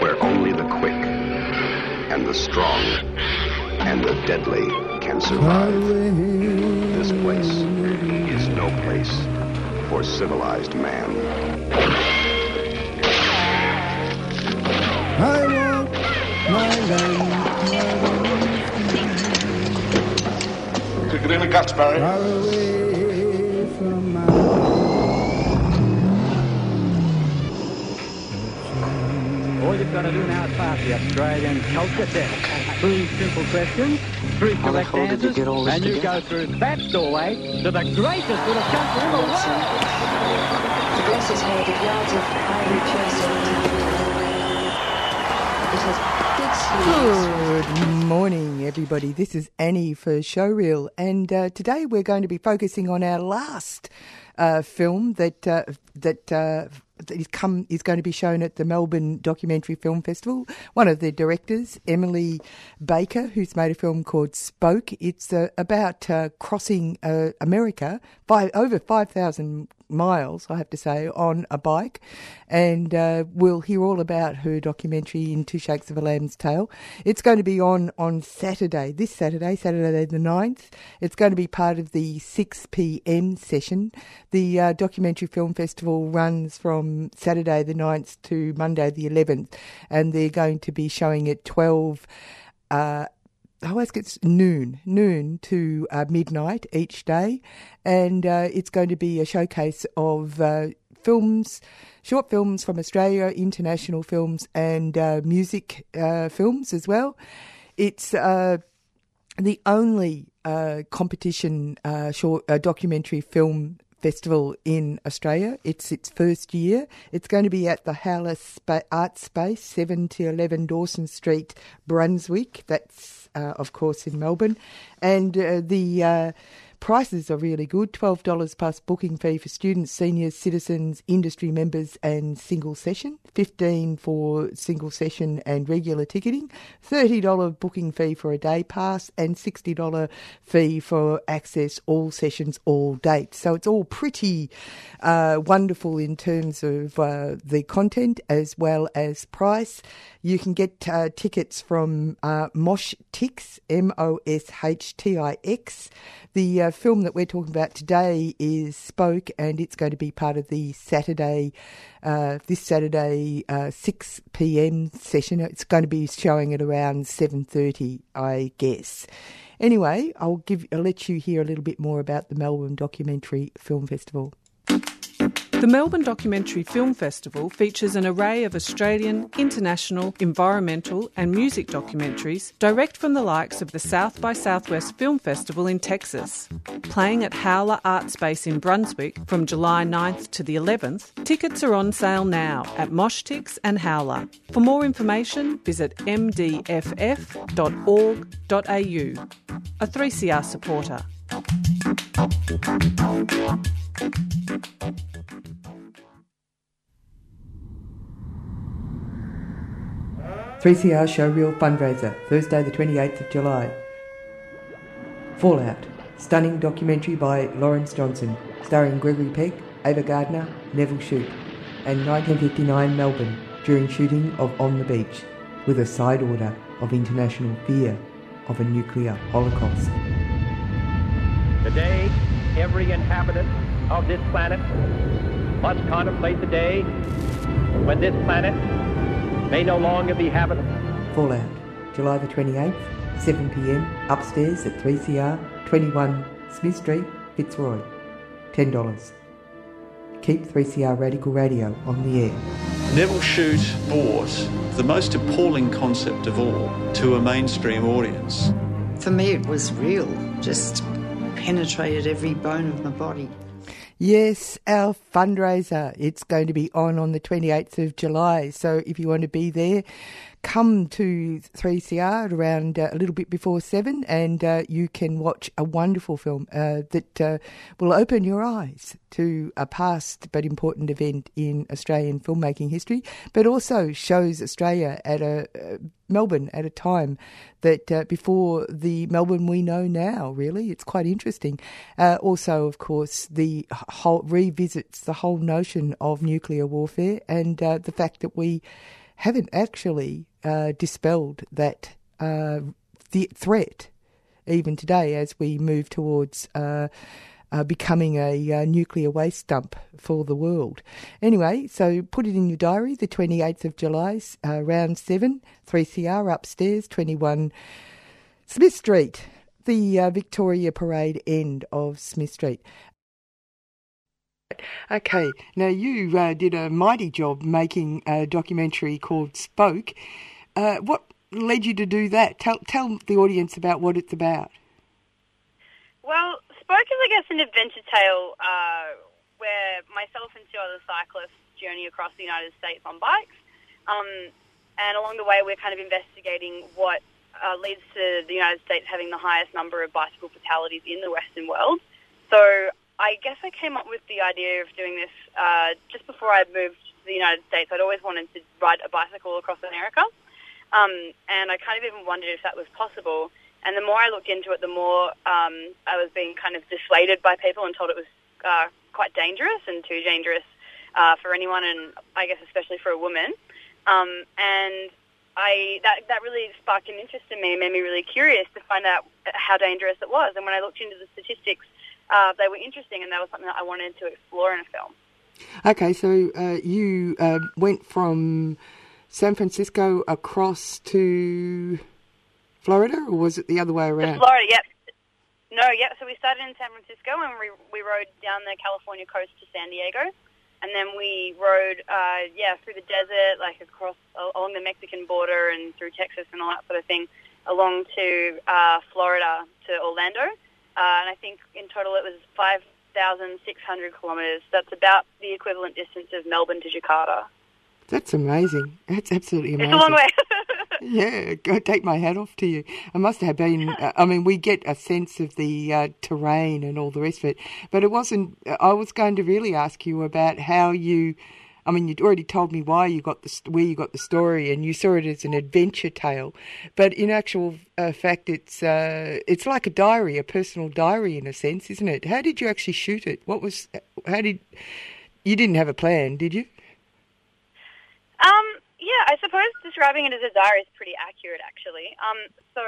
where only the quick and the strong and the deadly can survive. This place is no place for civilized man. I want my land Kick it in the guts, Barry. All you've got to do now is pass the Australian culture test. Three simple questions, three How correct you answers, this and you together? go through that doorway to the greatest little country in the world. The grass is handed yards of ivory chest. Good morning, everybody. This is Annie for Showreel, and uh, today we're going to be focusing on our last uh, film that uh, that. Uh, that is come is going to be shown at the Melbourne Documentary Film Festival. One of the directors, Emily Baker, who's made a film called Spoke. It's uh, about uh, crossing America by over five thousand miles, I have to say, on a bike. And uh, we'll hear all about her documentary in Two Shakes of a Lamb's Tail. It's going to be on on Saturday, this Saturday, Saturday the 9th. It's going to be part of the 6 p.m. session. The uh, Documentary Film Festival runs from Saturday the 9th to Monday the 11th, and they're going to be showing at 12. Uh, I always gets noon, noon to uh, midnight each day, and uh, it's going to be a showcase of uh, films, short films from Australia, international films, and uh, music uh, films as well. It's uh, the only competition short documentary film festival in Australia. It's its first year. It's going to be at the Howler Spa- Art Space, 7 to 11 Dawson Street, Brunswick. That's, uh, of course, in Melbourne. And uh, the uh, prices are really good $12 plus booking fee for students, seniors, citizens, industry members, and single session. 15 for single session and regular ticketing. $30 booking fee for a day pass, and $60 fee for access all sessions, all dates. So it's all pretty uh, wonderful in terms of uh, the content as well as price. You can get uh, tickets from uh, Mosh Tix, M O S H T I X. The uh, film that we're talking about today is Spoke, and it's going to be part of the Saturday, uh, this Saturday, uh, 6 p.m. session. It's going to be showing at around 7:30, I guess. Anyway, I'll give, I'll let you hear a little bit more about the Melbourne Documentary Film Festival. The Melbourne Documentary Film Festival features an array of Australian, international, environmental, and music documentaries direct from the likes of the South by Southwest Film Festival in Texas. Playing at Howler Art Space in Brunswick from July 9th to the 11th, tickets are on sale now at Moshtix and Howler. For more information, visit mdff.org.au. A 3CR supporter. 3CR Showreel Fundraiser, Thursday the 28th of July. Fallout, stunning documentary by Lawrence Johnston, starring Gregory Peck, Ava Gardner, Nevil Shute, and 1959 Melbourne during shooting of On the Beach, with a side order of international fear of a nuclear holocaust. Today, every inhabitant of this planet must contemplate the day when this planet may no longer be habitable. Fallout, July the 28th, 7 pm, upstairs at 3CR, 21 Smith Street, Fitzroy. $10. Keep 3CR Radical Radio on the air. Nevil Shute brought the most appalling concept of all to a mainstream audience. For me, it was real, just penetrated every bone of my body. Yes, our fundraiser. It's going to be on on the 28th of July. So if you want to be there, come to 3CR at around uh, a little bit before seven, and uh, you can watch a wonderful film uh, that uh, will open your eyes to a past but important event in Australian filmmaking history, but also shows Australia at a uh, Melbourne at a time that uh, before the Melbourne we know now. Really, it's quite interesting. also, of course, the whole revisits the whole notion of nuclear warfare and the fact that we haven't actually uh, dispelled that uh, th- threat even today as we move towards uh, uh becoming a uh, nuclear waste dump for the world. Anyway, so put it in your diary, the 28th of July, uh, round 7, 3CR upstairs, 21 Smith Street, the Victoria Parade end of Smith Street. Okay, now you uh, did a mighty job making a documentary called Spoke. Uh, what led you to do that? Tell tell the audience about what it's about. Well, Spoke is, I guess, an adventure tale uh, where myself and two other cyclists journey across the United States on bikes, um, and along the way, we're kind of investigating what uh, leads to the United States having the highest number of bicycle fatalities in the Western world. So I guess I came up with the idea of doing this uh, just before I moved to the United States. I'd always wanted to ride a bicycle across America, um, and I kind of even wondered if that was possible. And the more I looked into it, the more um, I was being kind of dissuaded by people and told it was uh, quite dangerous and too dangerous uh, for anyone, and I guess especially for a woman. Um, and I that that really sparked an interest in me and made me really curious to find out how dangerous it was. And when I looked into the statistics uh, they were interesting, and that was something that I wanted to explore in a film. Okay, so uh, you uh, went from San Francisco across to Florida, or was it the other way around? To Florida, yep. No, yep. So we started in San Francisco, and we we rode down the California coast to San Diego, and then we rode, uh, yeah, through the desert, like across along the Mexican border and through Texas and all that sort of thing, along to uh, Florida to Orlando uh, and I think in total it was 5,600 kilometres. That's about the equivalent distance of Melbourne to Jakarta. That's amazing. That's absolutely amazing. It's a long way. yeah, go take my hat off to you. It must have been. Uh, I mean, we get a sense of the uh, terrain and all the rest of it, but it wasn't. I was going to really ask you about how you I mean, you'd already told me why you got the where you got the story, and you saw it as an adventure tale. But in actual uh, fact, it's uh, it's like a diary, a personal diary in a sense, isn't it? How did you actually shoot it? What was how did you didn't have a plan, did you? Um, yeah, I suppose describing it as a diary is pretty accurate, actually. Um, so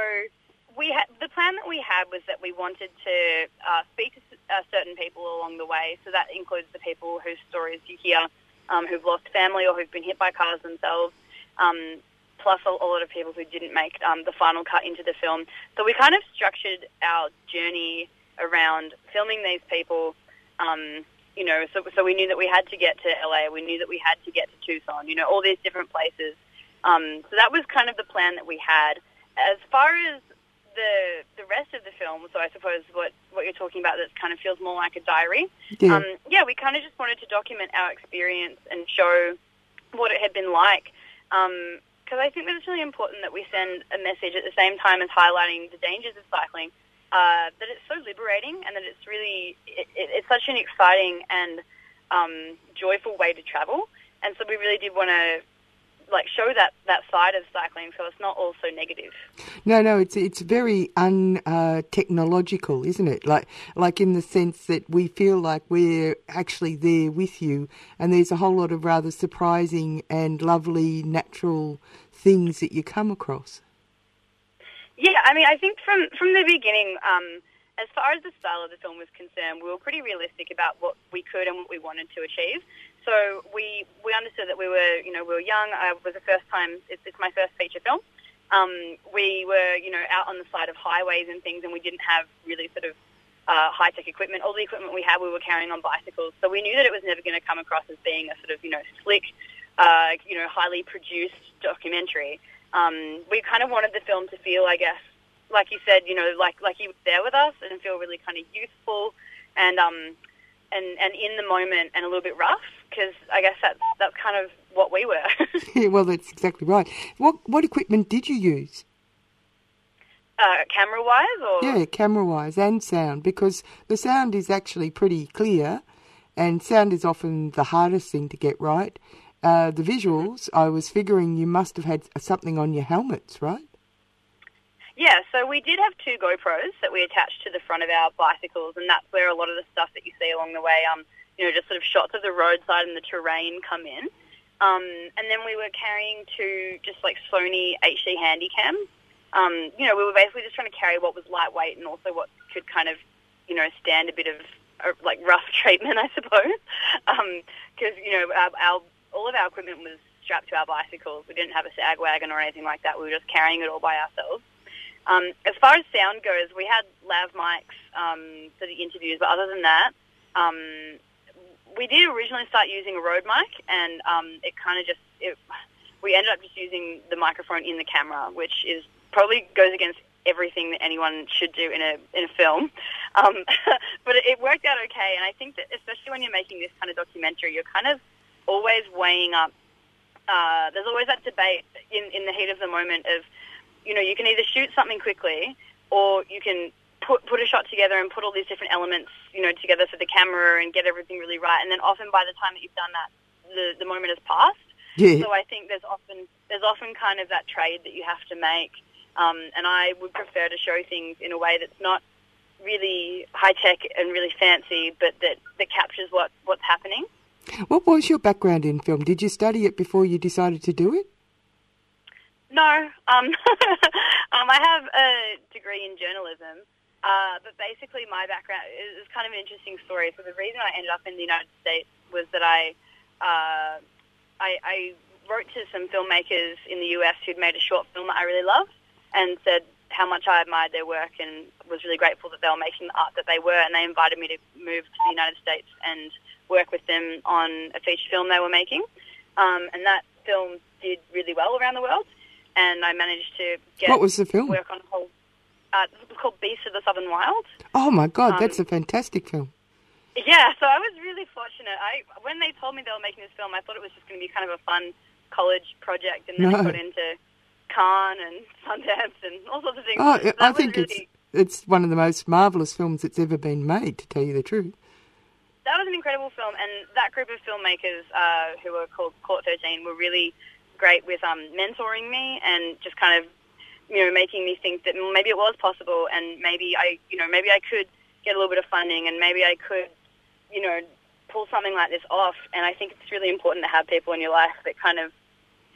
we had the plan that we had was that we wanted to uh, speak to uh, certain people along the way. So that includes the people whose stories you hear um, who've lost family or who've been hit by cars themselves, um, plus a, a, lot of people who didn't make um, the final cut into the film. So we kind of structured our journey around filming these people. You know, so, so we knew that we had to get to LA, we knew that we had to get to Tucson, you know, all these different places. Um, so that was kind of the plan that we had. As far as the the rest of the film, so I suppose what, what you're talking about that kind of feels more like a diary. Yeah, um, yeah we kind of just wanted to document our experience and show what it had been like. Because um, I think that it's really important that we send a message at the same time as highlighting the dangers of cycling. Uh, that it's so liberating and that it's really it, it, it's such an exciting and um, joyful way to travel. And so we really did want to like show that, that side of cycling, so it's not all so negative. No, no, it's it's very untechnological, uh, isn't it? Like like in the sense that we feel like we're actually there with you, and there's a whole lot of rather surprising and lovely natural things that you come across. Yeah, I mean, I think from from the beginning. Um, as far as the style of the film was concerned, we were pretty realistic about what we could and what we wanted to achieve. So we we understood that we were you know we were young. I was the first time. It's, it's my first feature film. Um, we were you know out on the side of highways and things, and we didn't have really sort of uh, high tech equipment. All the equipment we had, we were carrying on bicycles. So we knew that it was never going to come across as being a sort of you know slick, uh, you know highly produced documentary. Um, we kind of wanted the film to feel, I guess, like you said, you know, like like he was there with us and feel really kind of youthful and um, and and in the moment and a little bit rough because I guess that's that's kind of what we were. Yeah, well, that's exactly right. What what equipment did you use? uh, camera wise, or Yeah, camera wise and sound, because the sound is actually pretty clear, and sound is often the hardest thing to get right. Uh, the visuals, I was figuring you must have had something on your helmets, right? Yeah, so we did have two GoPros that we attached to the front of our bicycles, and that's where a lot of the stuff that you see along the way, um, you know, just sort of shots of the roadside and the terrain come in. Um, and then we were carrying two just like Sony HD Handycams. Um, you know, we were basically just trying to carry what was lightweight and also what could kind of, you know, stand a bit of uh, like rough treatment, I suppose. Because you know, our, our all of our equipment was strapped to our bicycles. We didn't have a sag wagon or anything like that. We were just carrying it all by ourselves. Um, as far as sound goes, we had lav mics um, for the interviews, but other than that, um, we did originally start using a Rode mic, and um, it kind of just it, we ended up just using the microphone in the camera, which is probably goes against everything that anyone should do in a in a film. Um, but it worked out okay, and I think that especially when you're making this kind of documentary, you're kind of always weighing up. Uh, there's always that debate in in the heat of the moment of, you know, you can either shoot something quickly or you can put put a shot together and put all these different elements, you know, together for the camera and get everything really right. And then often by the time that you've done that, the the moment has passed. Yeah. So I think there's often there's often kind of that trade that you have to make. Um, and I would prefer to show things in a way that's not really high tech and really fancy, but that, that captures what. What was your background in film? Did you study it before you decided to do it? No, um, um, I have a degree in journalism, uh, but basically my background is kind of an interesting story. So the reason I ended up in the United States was that I, uh, I, I wrote to some filmmakers in the US who'd made a short film that I really loved, and said how much I admired their work and was really grateful that they were making the art that they were, and they invited me to move to the United States and work with them on a feature film they were making. Um, and that film did really well around the world, and I managed to get What was the film? work on a whole. Uh, it was called Beasts of the Southern Wild. Oh my God, Um, that's a fantastic film. Yeah, so I was really fortunate. I when they told me they were making this film, I thought it was just going to be kind of a fun college project, and then No. it got into Cannes and Sundance and all sorts of things. Oh, So I think really, it's it's one of the most marvelous films that's ever been made. To tell you the truth. That was an incredible film, and that group of filmmakers uh, who were called Court 13 were really great with um, mentoring me and just kind of, you know, making me think that maybe it was possible, and maybe I, you know, maybe I could get a little bit of funding, and maybe I could, you know, pull something like this off. And I think it's really important to have people in your life that kind of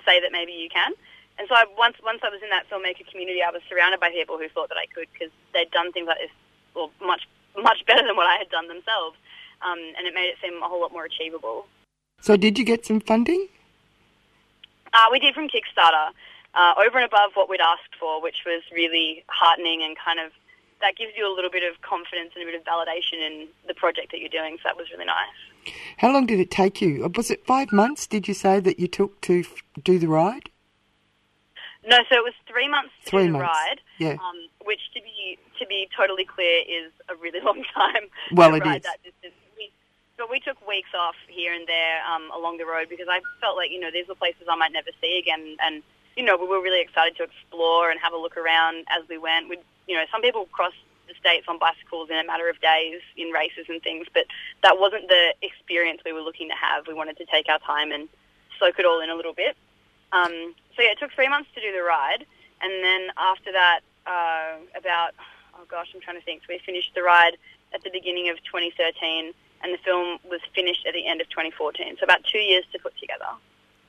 say that maybe you can. And so I, once once I was in that filmmaker community, I was surrounded by people who thought that I could because they'd done things like this, well, much much better than what I had done themselves, um, and it made it seem a whole lot more achievable. So, did you get some funding? Uh, we did from Kickstarter, uh, over and above what we'd asked for, which was really heartening and kind of that gives you a little bit of confidence and a bit of validation in the project that you're doing. So that was really nice. How long did it take you? Was it five months? Did you say that you took to f- do the ride? No, so it was three months to Three do the months, ride, yeah. um, which to be to be totally clear is a really long time. Well, to it ride is. That distance. But we took weeks off here and there um, along the road because I felt like you know these were places I might never see again, and you know we were really excited to explore and have a look around as we went. We, you know, some people cross the states on bicycles in a matter of days in races and things, but that wasn't the experience we were looking to have. We wanted to take our time and soak it all in a little bit. Um, so yeah, it took three months to do the ride, and then after that, uh, about oh gosh, I'm trying to think. So we finished the ride at the beginning of 2013, and the film was finished at the end of 2014. So about two years to put together.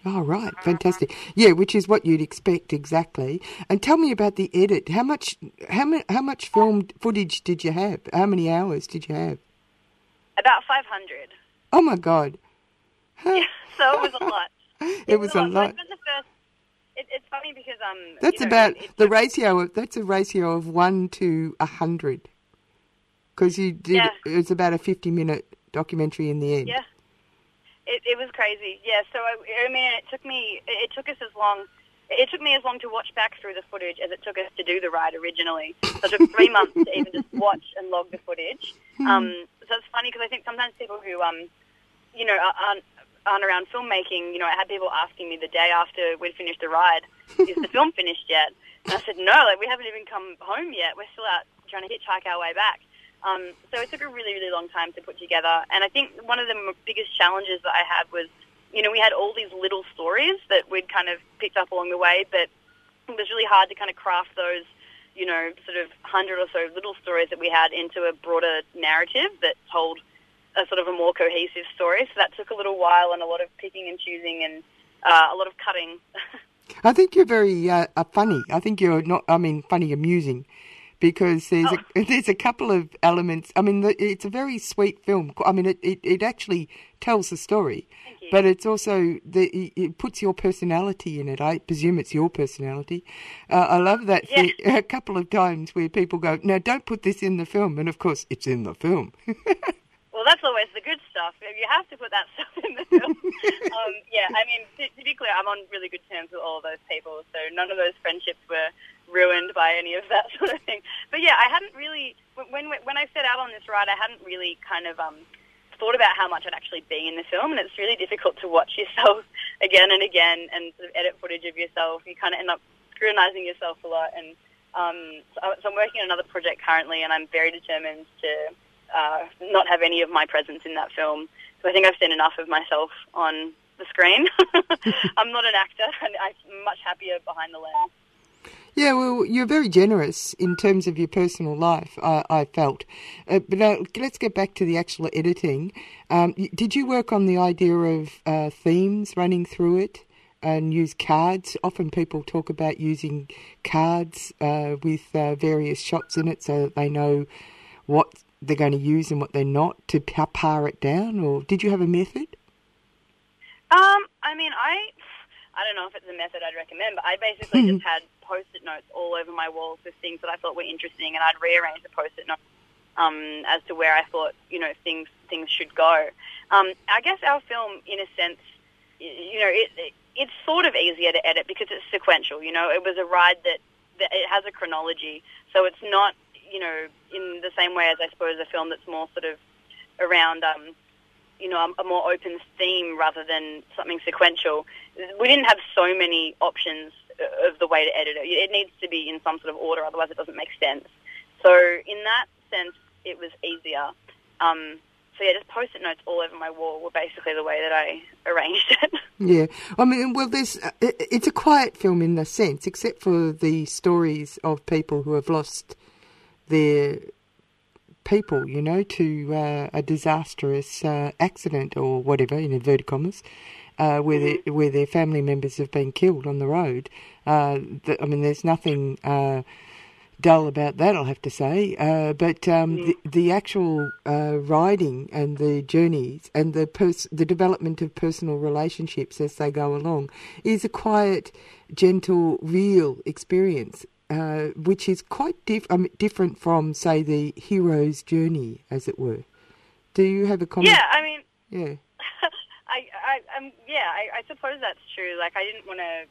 Oh, right, fantastic. Yeah, which is what you'd expect exactly. And tell me about the edit. How much, how much, how much film footage did you have? How many hours did you have? About 500. Oh my God, Yeah, so it was a lot. it was a So I lot. first. It, it's funny because um. That's you know, about it- the ratio. Of, that's a ratio of one to a hundred. Because you did, Yeah. it's about a fifty-minute documentary in the end. Yeah. It, it was crazy. Yeah. So I, I mean, it took me. It, took us as long. it took me as long to watch back through the footage as it took us to do the ride originally. So it took three months to even just watch and log the footage. Um, so it's funny because I think sometimes people who, um, you know, aren't, aren't around filmmaking, you know, I had people asking me the day after we'd finished the ride, is the film finished yet? And I said, no, like we haven't even come home yet. We're still out trying to hitchhike our way back. Um, so it took a really, really long time to put together. And I think one of the biggest challenges that I had was, you know, we had all these little stories that we'd kind of picked up along the way, but it was really hard to kind of craft those, you know, sort of hundred or so little stories that we had into a broader narrative that told a sort of a more cohesive story. So that took a little while and a lot of picking and choosing and uh, a lot of cutting. I think you're very uh, uh, funny. I think you're not. I mean, funny, amusing, because there's Oh. a there's a couple of elements. I mean, the, it's a very sweet film. I mean, it, it, it actually tells the story, but it's also the it- it puts your personality in it. I presume it's your personality. Uh, I love that Yeah. thing, a couple of times where people go, "Now, don't put this in the film," and of course, it's in the film. Well, that's always the good stuff. You have to put that stuff in the film. um, yeah, I mean, to, to be clear, I'm on really good terms with all of those people, so none of those friendships were ruined by any of that sort of thing. But yeah, I hadn't really when when I set out on this ride, I hadn't really kind of um, thought about how much I'd actually be in the film, and it's really difficult to watch yourself again and again and sort of edit footage of yourself. You kind of end up scrutinizing yourself a lot, and um, so, I- so I'm working on another project currently, and I'm very determined to uh, not have any of my presence in that film. So I think I've seen enough of myself on the screen. I'm not an actor, and I'm much happier behind the lens. Yeah, well, you're very generous in terms of your personal life, I, I felt. Uh, but uh, let's get back to the actual editing. Um, did you work on the idea of uh, themes running through it and use cards? Often people talk about using cards uh, with uh, various shots in it so that they know what they're going to use and what they're not to pa- par it down. Or did you have a method? Um, I mean, I I don't know if it's a method I'd recommend, but I basically just had post-it notes all over my walls with things that I thought were interesting, and I'd rearrange the post-it notes um, as to where I thought you know things things should go. Um, I guess our film, in a sense, you know, it, it it's sort of easier to edit because it's sequential. You know, it was a ride that, that it has a chronology, so it's not you know in the same way as I suppose a film that's more sort of around um, you know, a, a more open theme rather than something sequential. We didn't have so many options uh, of the way to edit it. It needs to be in some sort of order, otherwise it doesn't make sense. So in that sense, it was easier. Um, so yeah, just post-it notes all over my wall were basically the way that I arranged it. Yeah, I mean, well, there's uh, it's a quiet film in a sense, except for the stories of people who have lost their people, you know, to uh, a disastrous uh, accident or whatever, in inverted commas, uh, where their where their family members have been killed on the road. Uh, th- I mean, there's nothing. Uh, dull about that, I'll have to say. Uh, but um, the, the actual uh, riding and the journeys and the pers- the development of personal relationships as they go along is a quiet, gentle, real experience. Uh, which is quite diff- um, different from, say, the hero's journey, as it were. Do you have a comment? yeah, I mean, Yeah. I, I, um, yeah, I, I suppose that's true. Like, I didn't want to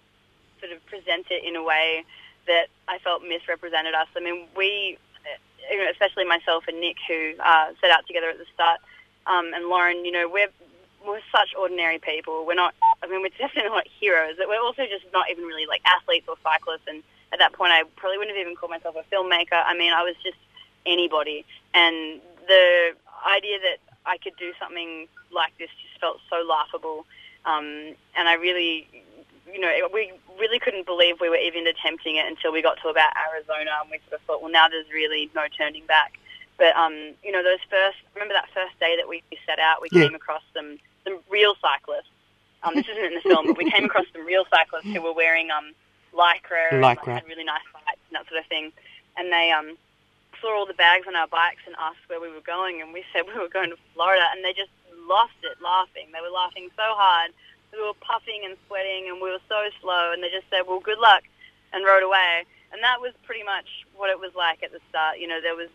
sort of present it in a way that I felt misrepresented us. I mean, we, uh, you know, especially myself and Nick, who uh, set out together at the start, um, and Lauren, you know, we're we're such ordinary people. We're not. I mean, we're definitely not heroes. But We're also just not even really like athletes or cyclists. And at that point, I probably wouldn't have even called myself a filmmaker. I mean, I was just anybody. And the idea that I could do something like this just felt so laughable. Um, and I really, you know, we really couldn't believe we were even attempting it until we got to about Arizona, and we sort of thought, well, now there's really no turning back. But um, you know, those first, remember that first day that we set out, we Yeah. came across some some real cyclists. Um, this isn't in the film, but we came across some real cyclists who were wearing um, lycra, and like, Lycra. had really nice bikes and that sort of thing. And they um, saw all the bags on our bikes and asked where we were going, and we said we were going to Florida, and they just lost it laughing. They were laughing so hard. We were puffing and sweating, and we were so slow, and they just said, well, good luck, and rode away. And that was pretty much what it was like at the start. You know, there was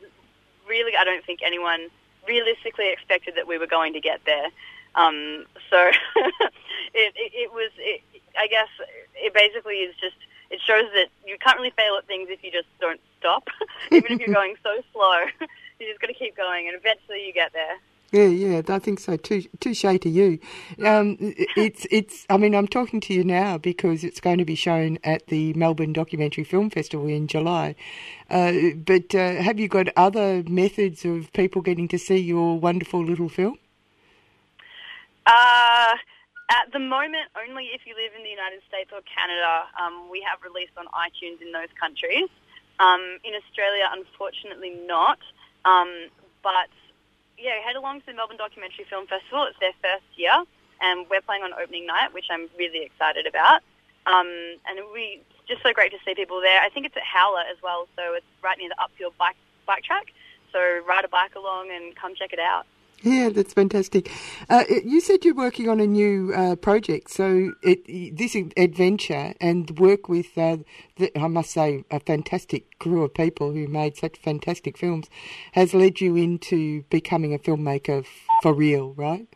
really, I don't think anyone realistically expected that we were going to get there. Um, so it, it, it was, it, I guess it basically is just it shows that you can't really fail at things if you just don't stop. Even if you're going so slow, you're just going to keep going, and eventually you get there. Yeah, yeah, I think so. Touche to you. Um, it's, it's. I mean, I'm talking to you now because it's going to be shown at the Melbourne Documentary Film Festival in July. Uh, but uh, have you got other methods of people getting to see your wonderful little film? Uh, at the moment, only if you live in the United States or Canada. Um, we have released on iTunes in those countries. Um, in Australia, unfortunately, not. Um, but yeah, head along to the Melbourne Documentary Film Festival. It's their first year, and we're playing on opening night, which I'm really excited about. Um, and be just so great to see people there. I think it's at Howler as well, so it's right near the Upfield bike bike track. So ride a bike along and come check it out. Yeah, that's fantastic. Uh, you said you're working on a new uh, project, so it, this adventure and work with, uh, the, I must say, a fantastic crew of people who made such fantastic films has led you into becoming a filmmaker f- for real, right?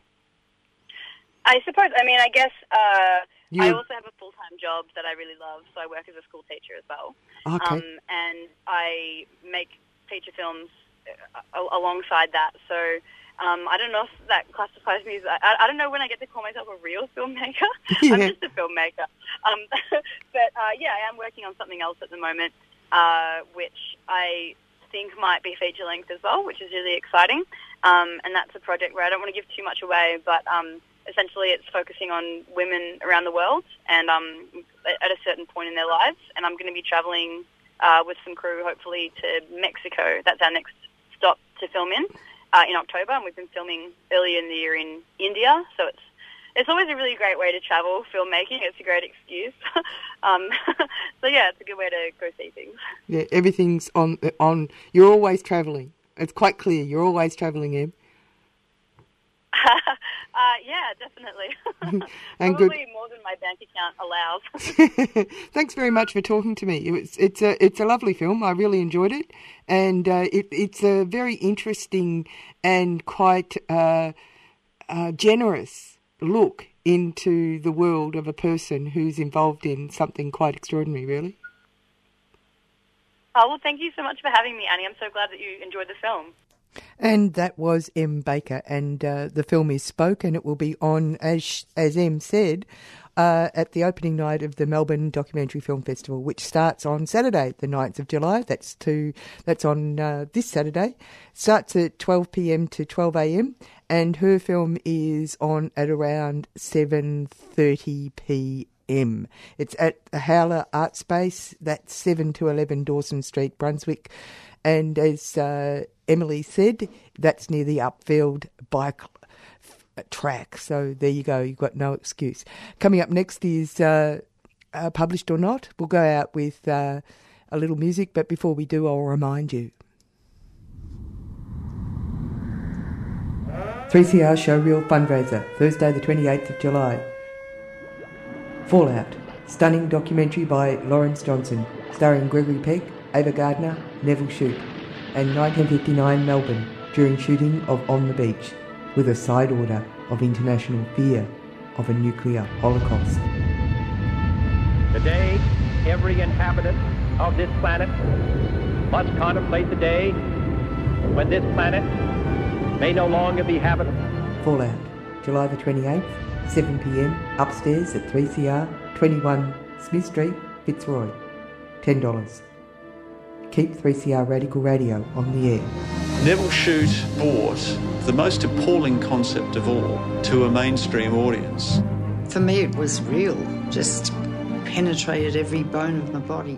I suppose. I mean, I guess uh, I also have a full time job that I really love, so I work as a school teacher as well. Okay. Um, and I make feature films uh, alongside that, so. Um, I don't know if that classifies me as. I, I don't know when I get to call myself a real filmmaker. Yeah. I'm just a filmmaker. Um, but uh, yeah, I am working on something else at the moment, uh, which I think might be feature length as well, which is really exciting. Um, and that's a project where I don't want to give too much away, but um, essentially it's focusing on women around the world and um, at a certain point in their lives. And I'm going to be traveling uh, with some crew, hopefully, to Mexico. That's our next stop to film in uh, in October, and we've been filming earlier in the year in India. So it's it's always a really great way to travel filmmaking. It's a great excuse. um, so yeah, it's a good way to go see things. Yeah, everything's on on. You're always travelling. It's quite clear. You're always travelling, Em. Uh, yeah, definitely. And Probably good- more than my bank account allows. Thanks very much for talking to me. It's it's a it's a lovely film. I really enjoyed it, and uh, it, it's a very interesting and quite uh, uh, generous look into the world of a person who's involved in something quite extraordinary. Really. oh well, thank you so much for having me, Annie. I'm so glad that you enjoyed the film. And that was M. Baker, and uh, the film is Spoke, and it will be on, as as M said, uh, at the opening night of the Melbourne Documentary Film Festival, which starts on Saturday, the 9th of July. That's to that's on uh, this Saturday. Starts at 12 p.m. to 12 a.m. and her film is on at around 7:30 p.m. It's at the Howler Art Space. That's 7 to 11 Dawson Street, Brunswick. And as uh, Emily said, that's near the Upfield bike track. So there you go. You've got no excuse. Coming up next is uh, uh, Published or Not. We'll go out with uh, a little music, but before we do, I'll remind you. 3CR Show Showreel Fundraiser, Thursday the 28th of July. Fallout, stunning documentary by Lawrence Johnston, starring Gregory Peck, Ava Gardner, Nevil Shute, and 1959 Melbourne during shooting of On the Beach, with a side order of international fear of a nuclear holocaust. Today, every inhabitant of this planet must contemplate the day when this planet may no longer be habitable. Fallout, July the 28th, 7pm, upstairs at 3CR, 21 Smith Street, Fitzroy. $10. Keep 3CR Radical Radio on the air. Nevil Shute brought the most appalling concept of all to a mainstream audience. For me, it was real, just penetrated every bone of my body.